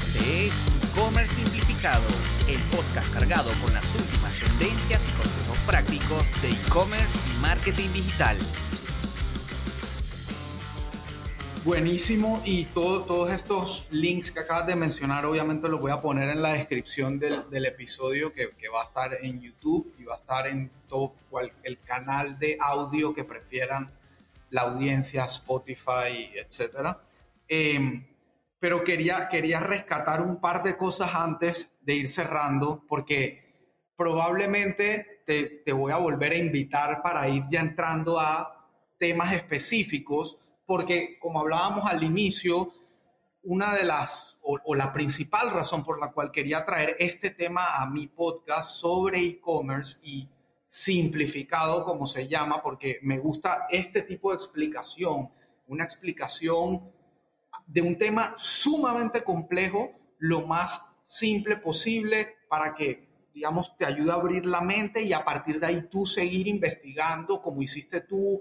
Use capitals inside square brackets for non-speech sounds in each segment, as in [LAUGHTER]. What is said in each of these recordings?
Este es E-Commerce Simplificado, el podcast cargado con las últimas tendencias y consejos prácticos de e-commerce y marketing digital. Buenísimo y todo, todos estos links que acabas de mencionar obviamente los voy a poner en la descripción del, del episodio que, va a estar en YouTube y va a estar en todo el canal de audio que prefieran la audiencia, Spotify, etc. Eh, pero quería, quería rescatar un par de cosas antes de ir cerrando porque probablemente te, te voy a volver a invitar para ir ya entrando a temas específicos porque como hablábamos al inicio, una de las, o, o, la principal razón por la cual quería traer este tema a mi podcast sobre e-commerce y simplificado, como se llama, porque me gusta este tipo de explicación, una explicación de un tema sumamente complejo, lo más simple posible para que, digamos, te ayude a abrir la mente y a partir de ahí tú seguir investigando como hiciste tú,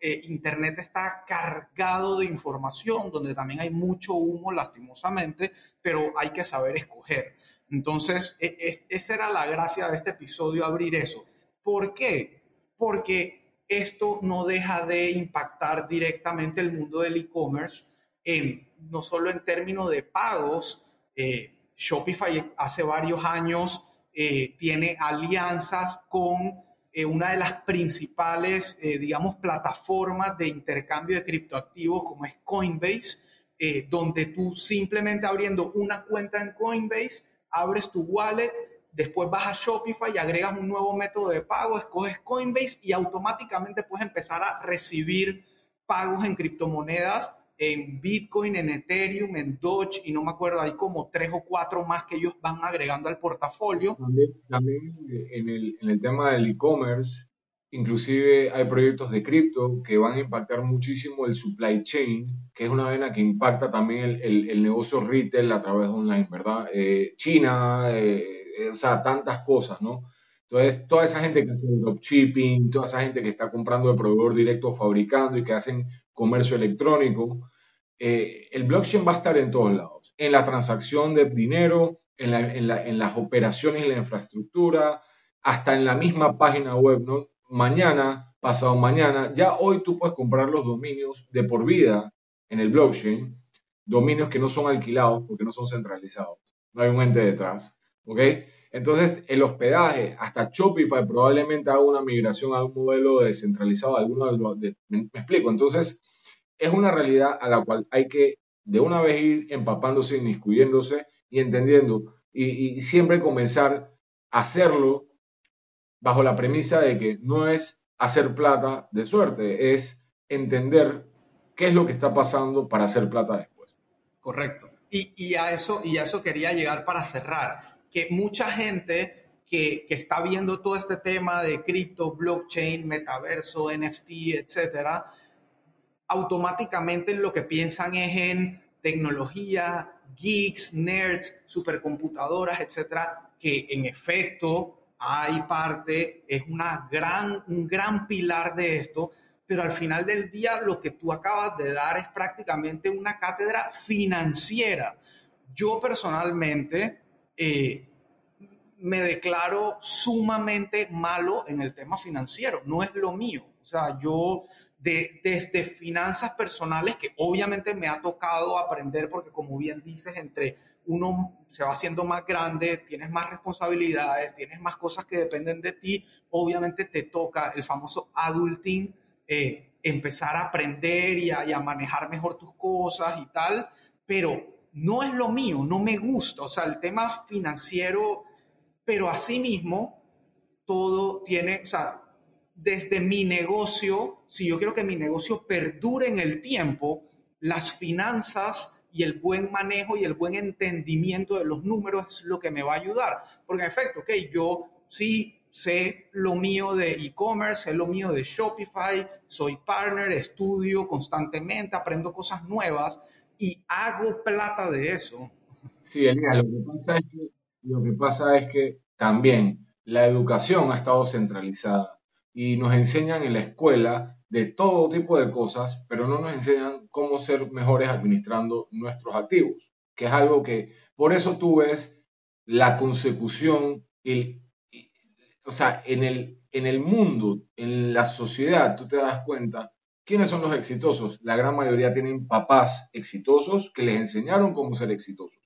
eh, Internet está cargado de información, donde también hay mucho humo, lastimosamente, pero hay que saber escoger. Entonces, e, es, esa era la gracia de este episodio, abrir eso. ¿Por qué? Porque esto no deja de impactar directamente el mundo del e-commerce, no solo en términos de pagos. Eh, Shopify hace varios años eh, tiene alianzas con eh, una de las principales, digamos, plataformas de intercambio de criptoactivos como es Coinbase, donde tú simplemente abriendo una cuenta en Coinbase, abres tu wallet, después vas a Shopify y agregas un nuevo método de pago, escoges Coinbase y automáticamente puedes empezar a recibir pagos en criptomonedas en Bitcoin, en Ethereum, en Doge y no me acuerdo, hay como tres o cuatro más que ellos van agregando al portafolio. También, también en, el, en, el, tema del e-commerce, inclusive hay proyectos de cripto que van a impactar muchísimo el supply chain, que es una vena que impacta también el, el, el negocio retail a través de online, ¿verdad? Eh, China, eh, o sea, tantas cosas, ¿no? Entonces, toda esa gente que hace dropshipping, toda esa gente que está comprando de proveedor directo, fabricando y que hacen comercio electrónico, eh, el blockchain va a estar en todos lados, en la transacción de dinero, en, la, en, la, en, las operaciones y la infraestructura, hasta en la misma página web. Mañana, pasado mañana, ya hoy tú puedes comprar los dominios de por vida en el blockchain, dominios que no son alquilados porque no son centralizados, no hay un ente detrás, ¿ok? Entonces, el hospedaje, hasta Shopify probablemente haga una migración a un modelo descentralizado, alguno de los, de, me, explico, entonces es una realidad a la cual hay que de una vez ir empapándose, inmiscuyéndose y entendiendo y, siempre comenzar a hacerlo bajo la premisa de que no es hacer plata de suerte, es entender qué es lo que está pasando para hacer plata después. Correcto. Y a, eso, y a eso quería llegar para cerrar, que mucha gente que, que está viendo todo este tema de cripto, blockchain, metaverso, NFT, etcétera, automáticamente lo que piensan es en tecnología, geeks, nerds, supercomputadoras, etcétera, que en efecto hay parte, es una gran, un gran pilar de esto, pero al final del día lo que tú acabas de dar es prácticamente una cátedra financiera. Yo personalmente eh, me declaro sumamente malo en el tema financiero, no es lo mío. O sea, yo de, desde finanzas personales, que obviamente me ha tocado aprender, porque como bien dices, entre uno se va haciendo más grande, tienes más responsabilidades, tienes más cosas que dependen de ti, obviamente te toca el famoso adulting, eh, empezar a aprender y a, y a manejar mejor tus cosas y tal, pero no es lo mío, no me gusta, o sea, el tema financiero, pero asimismo, todo tiene, o sea, desde mi negocio, si yo quiero que mi negocio perdure en el tiempo, las finanzas y el buen manejo y el buen entendimiento de los números es lo que me va a ayudar. Porque en efecto, ok, yo sí sé lo mío de e-commerce, sé lo mío de Shopify, soy partner, estudio constantemente, aprendo cosas nuevas y hago plata de eso. Sí, Elías, lo que pasa es que, lo que, pasa es que también la educación ha estado centralizada y nos enseñan en la escuela de todo tipo de cosas, pero no nos enseñan cómo ser mejores administrando nuestros activos. que es algo que, por eso tú ves la consecución, y, o sea, en el, en el mundo, en la sociedad, tú te das cuenta, ¿quiénes son los exitosos? La gran mayoría tienen papás exitosos que les enseñaron cómo ser exitosos.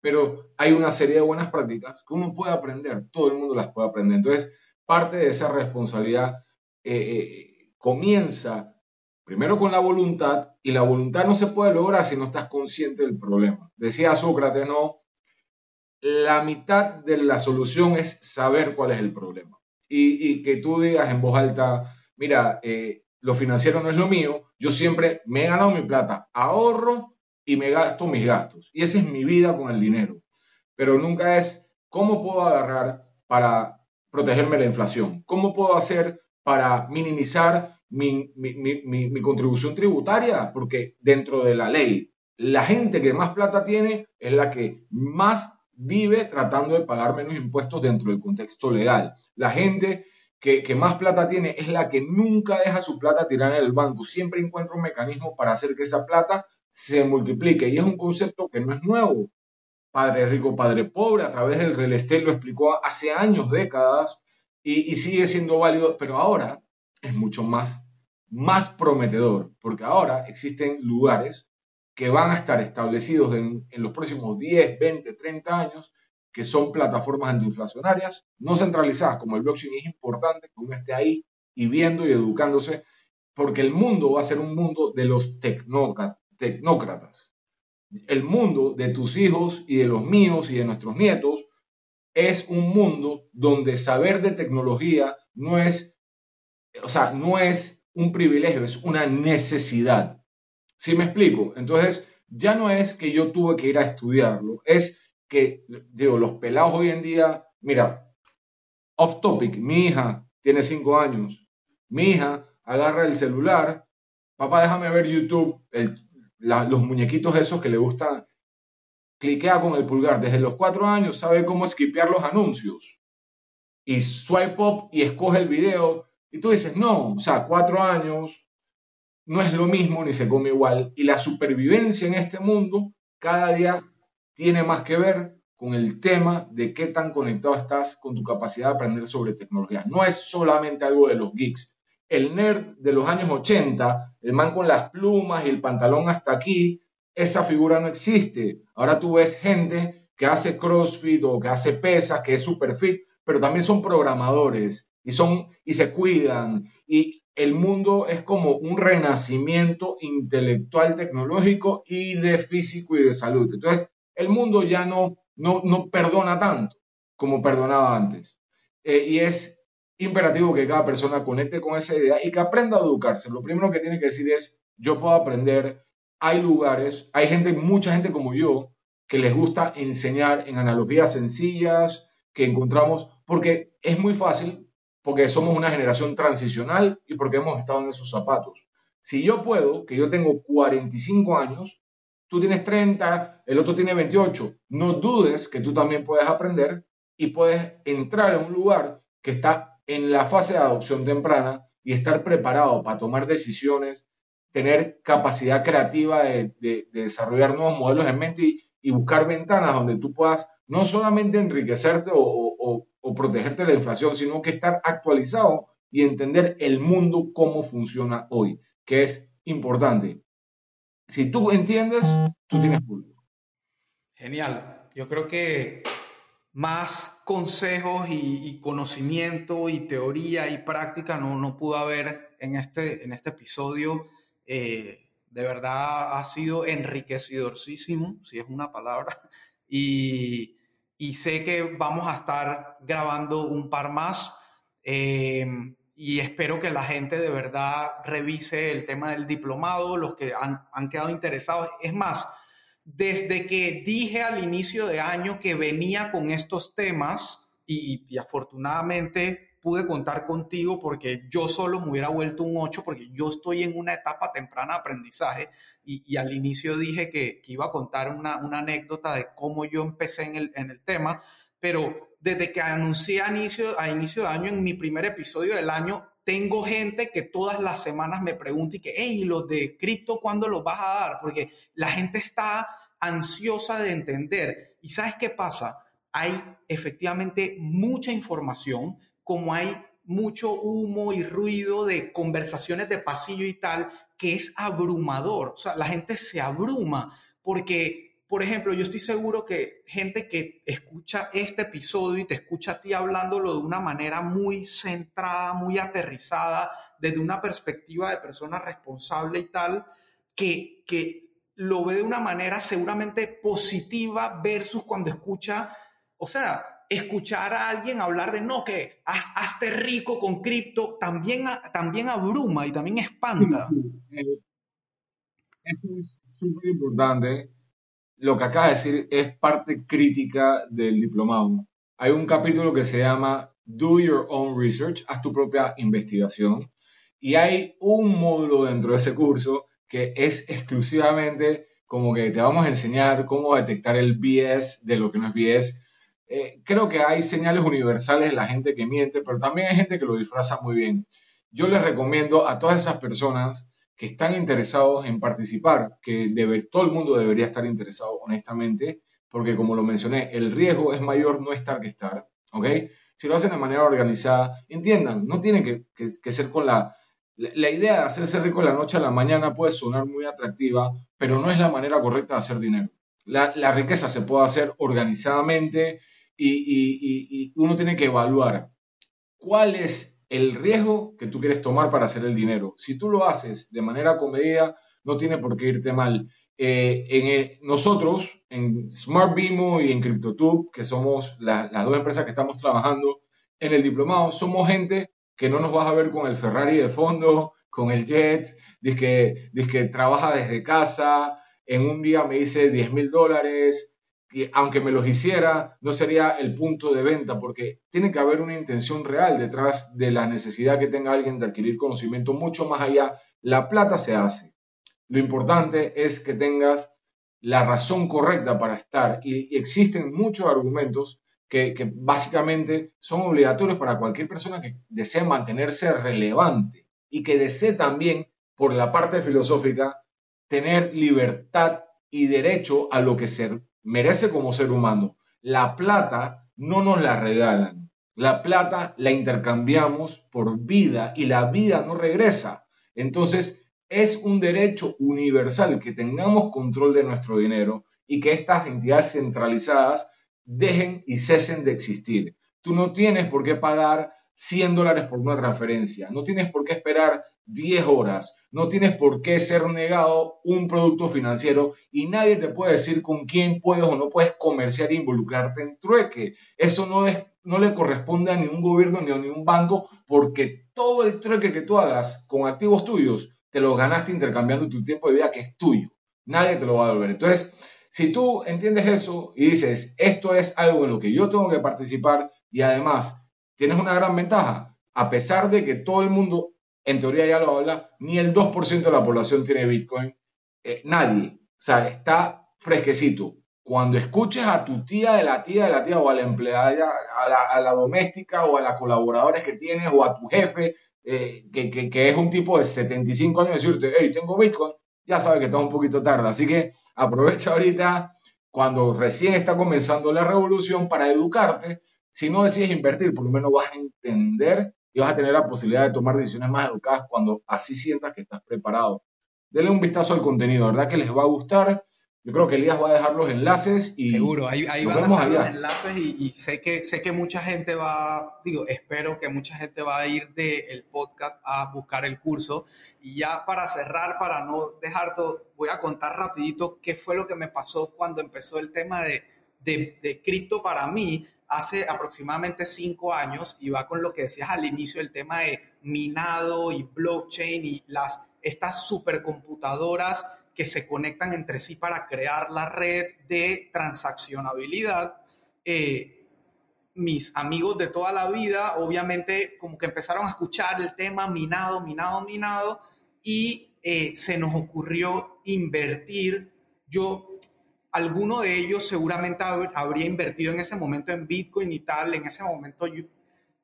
Pero hay una serie de buenas prácticas que uno puede aprender, todo el mundo las puede aprender. Entonces, parte de esa responsabilidad eh, eh, comienza primero con la voluntad y la voluntad no se puede lograr si no estás consciente del problema. Decía Sócrates, no, la mitad de la solución es saber cuál es el problema. Y, que tú digas en voz alta, mira, eh, lo financiero no es lo mío, yo siempre me he ganado mi plata, ahorro y me gasto mis gastos. Y esa es mi vida con el dinero. Pero nunca es cómo puedo agarrar para protegerme la inflación, cómo puedo hacer para minimizar mi, contribución tributaria, porque dentro de la ley, la gente que más plata tiene es la que más vive tratando de pagar menos impuestos dentro del contexto legal. La gente que, más plata tiene es la que nunca deja su plata tirar en el banco, siempre encuentra un mecanismo para hacer que esa plata se multiplique. Y es un concepto que no es nuevo. Padre rico, padre pobre, a través del real estate lo explicó hace años, décadas, y, sigue siendo válido, pero ahora es mucho más, más prometedor, porque ahora existen lugares que van a estar establecidos en, en los próximos 10, 20, 30 años, que son plataformas antiinflacionarias, no centralizadas como el blockchain. Es importante que uno esté ahí y viendo y educándose, porque el mundo va a ser un mundo de los tecnócratas. El mundo de tus hijos y de los míos y de nuestros nietos es un mundo donde saber de tecnología no es, o sea, no es un privilegio, es una necesidad. ¿Sí me explico? Entonces, ya no es que yo tuve que ir a estudiarlo, es que, digo, los pelados hoy en día, mira, off topic, mi hija tiene cinco años, mi hija agarra el celular, papá, déjame ver YouTube, los muñequitos esos que le gustan cliquea con el pulgar. Desde los cuatro años sabe cómo esquipear los anuncios. Y swipe up y escoge el video. Y tú dices, no, o sea, cuatro años no es lo mismo ni se come igual. Y la supervivencia en este mundo cada día tiene más que ver con el tema de qué tan conectado estás con tu capacidad de aprender sobre tecnología. No es solamente algo de los geeks. El nerd de los años 80, el man con las plumas y el pantalón hasta aquí, esa figura no existe. Ahora tú ves gente que hace CrossFit o que hace pesas, que es super fit, pero también son programadores y, son, y se cuidan. Y el mundo es como un renacimiento intelectual, tecnológico y de físico y de salud. Entonces, el mundo ya no, no, no perdona tanto como perdonaba antes. Eh, y es imperativo que cada persona conecte con esa idea y que aprenda a educarse. Lo primero que tiene que decir es, yo puedo aprender hay lugares, hay gente, mucha gente como yo, que les gusta enseñar en analogías sencillas, que encontramos, porque es muy fácil, porque somos una generación transicional y porque hemos estado en esos zapatos. Si yo puedo, que yo tengo 45 años, tú tienes 30, el otro tiene 28, no dudes que tú también puedes aprender y puedes entrar en un lugar que está en la fase de adopción temprana y estar preparado para tomar decisiones tener capacidad creativa de, desarrollar nuevos modelos en mente y, buscar ventanas donde tú puedas no solamente enriquecerte o, protegerte de la inflación, sino que estar actualizado y entender el mundo cómo funciona hoy, que es importante. Si tú entiendes, tú tienes público. Genial. Yo creo que más consejos y, conocimiento y teoría y práctica no, no pudo haber en este, en este episodio. Eh, de verdad ha sido enriquecedorcísimo, si es una palabra, [LAUGHS] y, sé que vamos a estar grabando un par más. Eh, y espero que la gente de verdad revise el tema del diplomado, los que han, quedado interesados. Es más, desde que dije al inicio de año que venía con estos temas, y afortunadamente pude contar contigo porque yo solo me hubiera vuelto un 8 porque yo estoy en una etapa temprana de aprendizaje y, al inicio dije que, iba a contar una, anécdota de cómo yo empecé en el, en el tema, pero desde que anuncié a inicio, a inicio de año, en mi primer episodio del año, tengo gente que todas las semanas me pregunta y que, hey, los de cripto, ¿cuándo los vas a dar? Porque la gente está ansiosa de entender. ¿Y sabes qué pasa? Hay efectivamente mucha información, como hay mucho humo y ruido de conversaciones de pasillo y tal, que es abrumador. O sea, la gente se abruma porque, por ejemplo, yo estoy seguro que gente que escucha este episodio y te escucha a ti hablándolo de una manera muy centrada, muy aterrizada, desde una perspectiva de persona responsable y tal, que, que lo ve de una manera seguramente positiva versus cuando escucha, o sea, escuchar a alguien hablar de no, que hazte rico con cripto, también, también abruma y también espanta. Es súper importante. Lo que acaba de decir es parte crítica del diplomado. Hay un capítulo que se llama Do Your Own Research, haz tu propia investigación. Y hay un módulo dentro de ese curso que es exclusivamente como que te vamos a enseñar cómo detectar el BS de lo que no es BS eh, creo que hay señales universales en la gente que miente, pero también hay gente que lo disfraza muy bien. Yo les recomiendo a todas esas personas que están interesados en participar, que debe, todo el mundo debería estar interesado honestamente, porque como lo mencioné, el riesgo es mayor no estar que estar, ¿ok? Si lo hacen de manera organizada, entiendan, no tiene que, que ser con la, la... idea de hacerse rico de la noche a la mañana puede sonar muy atractiva, pero no es la manera correcta de hacer dinero. La, la riqueza se puede hacer organizadamente, y, uno tiene que evaluar cuál es el riesgo que tú quieres tomar para hacer el dinero. Si tú lo haces de manera comedida, no tiene por qué irte mal. Eh, en nosotros, en Smart Bimo y en CryptoTube, que somos las dos empresas que estamos trabajando en el diplomado, somos gente que no nos vas a ver con el Ferrari de fondo, con el jet, dice que trabaja desde casa, en un día me dice 10 mil dólares, que aunque me los hiciera, no sería el punto de venta, porque tiene que haber una intención real detrás de la necesidad que tenga alguien de adquirir conocimiento mucho más allá. La plata se hace. Lo importante es que tengas la razón correcta para estar y, existen muchos argumentos que, básicamente son obligatorios para cualquier persona que desee mantenerse relevante y que desee también, por la parte filosófica, tener libertad y derecho a lo que se merece como ser humano. La plata no nos la regalan. La plata la intercambiamos por vida y la vida no regresa. Entonces, es un derecho universal que tengamos control de nuestro dinero y que estas entidades centralizadas dejen y cesen de existir. Tú no tienes por qué pagar 100 dólares por una transferencia, no tienes por qué esperar 10 horas, no tienes por qué ser negado un producto financiero y nadie te puede decir con quién puedes o no puedes comerciar e involucrarte en trueque. Eso no, es, no le corresponde a ningún gobierno ni a ningún banco porque todo el trueque que tú hagas con activos tuyos te lo ganaste intercambiando tu tiempo de vida que es tuyo. Nadie te lo va a devolver. Entonces, si tú entiendes eso y dices, esto es algo en lo que yo tengo que participar y además tienes una gran ventaja, a pesar de que todo el mundo en teoría ya lo habla, ni el 2% de la población tiene Bitcoin. Eh, nadie. O sea, está fresquecito. Cuando escuches a tu tía de la tía de la tía o a la empleada, a la, doméstica o a las colaboradores que tienes o a tu jefe, eh, que, es un tipo de 75 años, decirte, hey, tengo Bitcoin, ya sabes que está un poquito tarde. Así que aprovecha ahorita cuando recién está comenzando la revolución para educarte. Si no decides invertir, por lo menos vas a entender y vas a tener la posibilidad de tomar decisiones más educadas cuando así sientas que estás preparado. Denle un vistazo al contenido, ¿verdad que les va a gustar? Yo creo que Elías va a dejar los enlaces y seguro ahí, ahí van a estar los enlaces y, sé que sé que mucha gente va digo espero que mucha gente va a ir del podcast a buscar el curso y ya para cerrar para no dejar todo voy a contar rapidito qué fue lo que me pasó cuando empezó el tema de de, de cripto para mí hace aproximadamente cinco años y va con lo que decías al inicio, el tema de minado y blockchain y las, estas supercomputadoras que se conectan entre sí para crear la red de transaccionabilidad. Eh, mis amigos de toda la vida, obviamente, como que empezaron a escuchar el tema minado, minado, minado, y eh, se nos ocurrió invertir. Yo alguno de ellos seguramente habría invertido en ese momento en Bitcoin y tal. En ese momento yo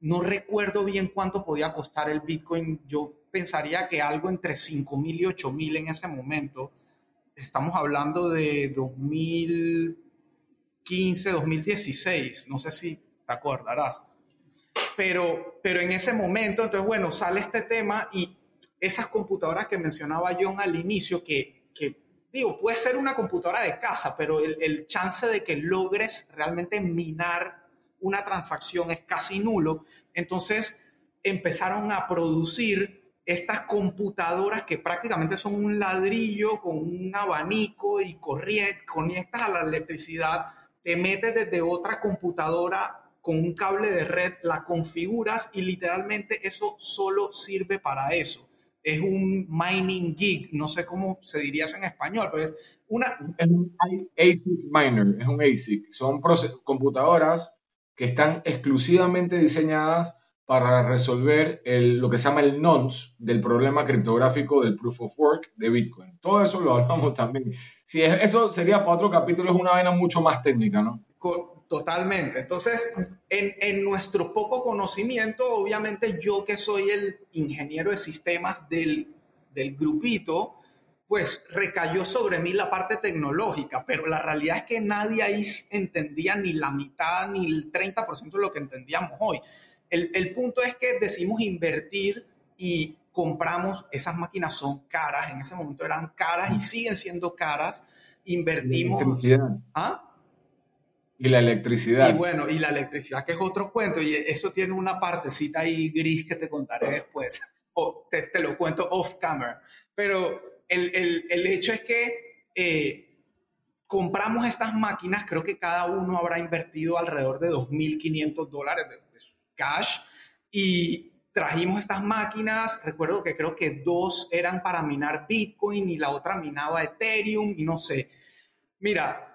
no recuerdo bien cuánto podía costar el Bitcoin. Yo pensaría que algo entre 5 mil y 8 mil en ese momento. estamos hablando de 2015, 2016, no sé si te acordarás. Pero, pero en ese momento, entonces, bueno, sale este tema y esas computadoras que mencionaba John al inicio, que, que digo, puede ser una computadora de casa, pero el, el chance de que logres realmente minar una transacción es casi nulo. Entonces empezaron a producir estas computadoras que prácticamente son un ladrillo con un abanico y conectas a la electricidad, te metes desde otra computadora con un cable de red, la configuras y literalmente eso solo sirve para eso. Es un mining gig, no sé cómo se diría eso en español, pero es una... Es un ASIC miner, es un ASIC. Son computadoras que están exclusivamente diseñadas para resolver lo que se llama el nonce del problema criptográfico del proof of work de Bitcoin. Todo eso lo hablamos también. Si eso sería para otro capítulo, es una vaina mucho más técnica, ¿no? Totalmente. Entonces, en, en, nuestro poco conocimiento, obviamente yo que soy el ingeniero de sistemas del, del grupito, pues recayó sobre mí la parte tecnológica, pero la realidad es que nadie ahí entendía ni la mitad ni el 30% de lo que entendíamos hoy. El, punto es que decidimos invertir y compramos, esas máquinas son caras, en ese momento eran caras y siguen siendo caras, invertimos... ¿Ah? Y la electricidad. Y bueno, y la electricidad, que es otro cuento, y eso tiene una partecita ahí gris que te contaré después, o te, lo cuento off camera. Pero el, hecho es que eh, compramos estas máquinas, creo que cada uno habrá invertido alrededor de 2.500 dólares de, cash y trajimos estas máquinas, recuerdo que creo que dos eran para minar Bitcoin y la otra minaba Ethereum y no sé. Mira,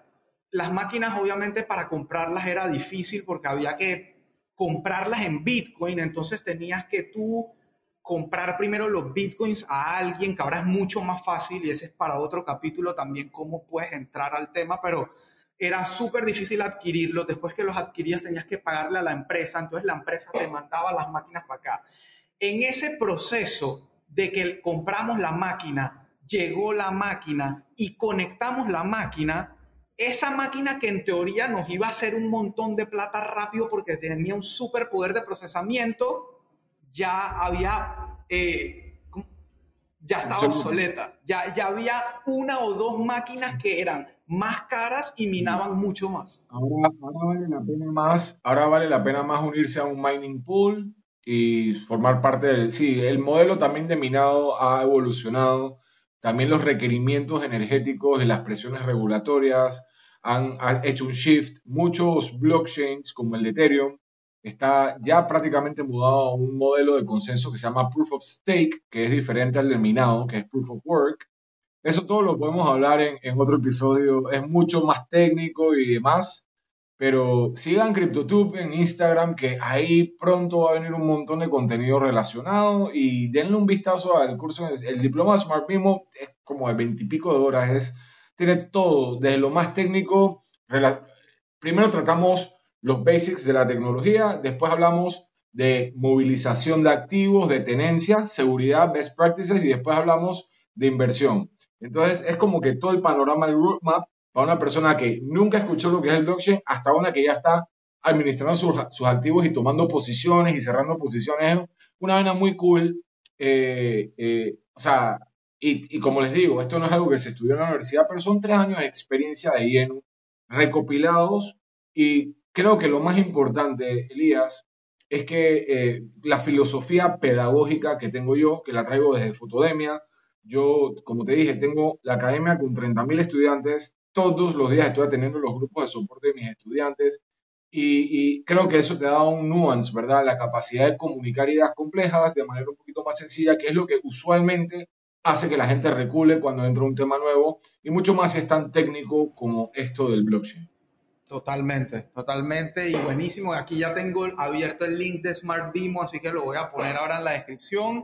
las máquinas obviamente para comprarlas era difícil porque había que comprarlas en Bitcoin, entonces tenías que tú comprar primero los Bitcoins a alguien, que ahora es mucho más fácil y ese es para otro capítulo también cómo puedes entrar al tema, pero era súper difícil adquirirlos. Después que los adquirías tenías que pagarle a la empresa, entonces la empresa te mandaba las máquinas para acá. En ese proceso de que compramos la máquina, llegó la máquina y conectamos la máquina, esa máquina que en teoría nos iba a hacer un montón de plata rápido porque tenía un súper poder de procesamiento, ya había... Eh, ya estaba obsoleta. Ya, ya había una o dos máquinas que eran más caras y minaban mucho más. Ahora, vale la pena más, ahora vale la pena más unirse a un mining pool y formar parte del... Sí, el modelo también de minado ha evolucionado, también los requerimientos energéticos y las presiones regulatorias han, hecho un shift. Muchos blockchains como el de Ethereum está ya prácticamente mudado a un modelo de consenso que se llama Proof of Stake, que es diferente al del minado, que es Proof of Work, eso todo lo podemos hablar en, otro episodio. Es mucho más técnico y demás. Pero sigan CryptoTube en Instagram, que ahí pronto va a venir un montón de contenido relacionado. Y denle un vistazo al curso. El diploma Smart Mimo es como de veintipico de horas. Es, tiene todo, desde lo más técnico. Primero tratamos los basics de la tecnología. Después hablamos de movilización de activos, de tenencia, seguridad, best practices. Y después hablamos de inversión. Entonces es como que todo el panorama del roadmap para una persona que nunca escuchó lo que es el blockchain hasta una que ya está administrando sus, activos y tomando posiciones y cerrando posiciones. Una vaina muy cool. Eh, eh, o sea, y, como les digo, esto no es algo que se estudió en la universidad, pero son tres años de experiencia de lleno recopilados y creo que lo más importante, Elías, es que eh, la filosofía pedagógica que tengo yo, que la traigo desde Fotodemia, yo, como te dije, tengo la academia con 30.000 estudiantes. Todos los días estoy atendiendo los grupos de soporte de mis estudiantes. Y, creo que eso te da un nuance, ¿verdad? La capacidad de comunicar ideas complejas de manera un poquito más sencilla, que es lo que usualmente hace que la gente recule cuando entra un tema nuevo y mucho más si es tan técnico como esto del blockchain. Totalmente, totalmente y buenísimo. Aquí ya tengo abierto el link de Smart Bimo, así que lo voy a poner ahora en la descripción.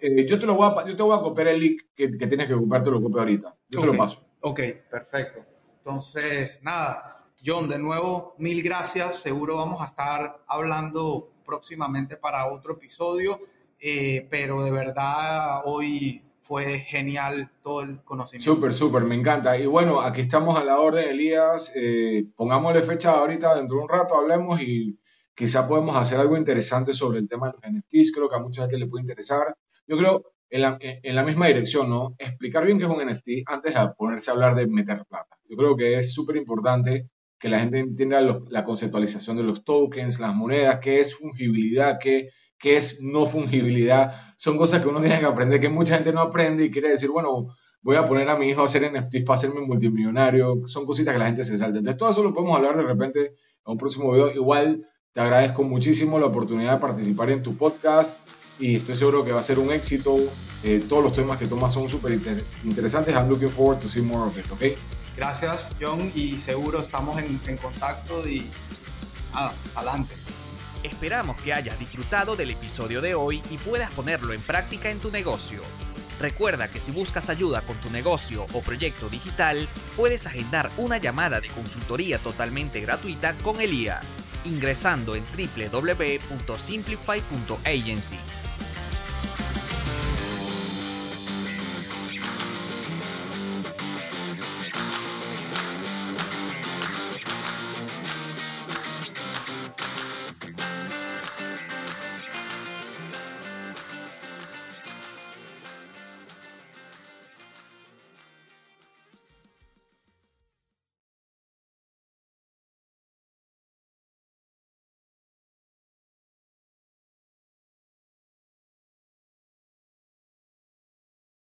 Eh, yo, te lo voy a, yo te voy a copiar el link que, tienes que ocupar, te lo copio ahorita. Yo te lo paso. Ok, perfecto. Entonces, nada, John, de nuevo, mil gracias. Seguro vamos a estar hablando próximamente para otro episodio, eh, pero de verdad hoy fue genial todo el conocimiento. Súper, súper, me encanta. Y bueno, aquí estamos a la orden, Elías. Eh, pongámosle fecha ahorita, dentro de un rato hablemos y quizá podemos hacer algo interesante sobre el tema de los NFTs. Creo que a mucha gente le puede interesar. Yo creo en la, en la misma dirección, ¿no? Explicar bien qué es un NFT antes de ponerse a hablar de meter plata. Yo creo que es súper importante que la gente entienda la conceptualización de los tokens, las monedas, qué es fungibilidad, qué, qué es no fungibilidad. Son cosas que uno tiene que aprender, que mucha gente no aprende y quiere decir, bueno, voy a poner a mi hijo a hacer NFTs para hacerme multimillonario. Son cositas que la gente se salta. Entonces, todo eso lo podemos hablar de repente en un próximo video. Igual te agradezco muchísimo la oportunidad de participar en tu podcast y estoy seguro que va a ser un éxito. Eh, todos los temas que tomas son súper interesantes. I'm looking forward to see more of it, ¿ok? Gracias, John, y seguro estamos en, contacto y adelante. Esperamos que hayas disfrutado del episodio de hoy y puedas ponerlo en práctica en tu negocio. Recuerda que si buscas ayuda con tu negocio o proyecto digital, puedes agendar una llamada de consultoría totalmente gratuita con Elías, ingresando en www.simplify.agency.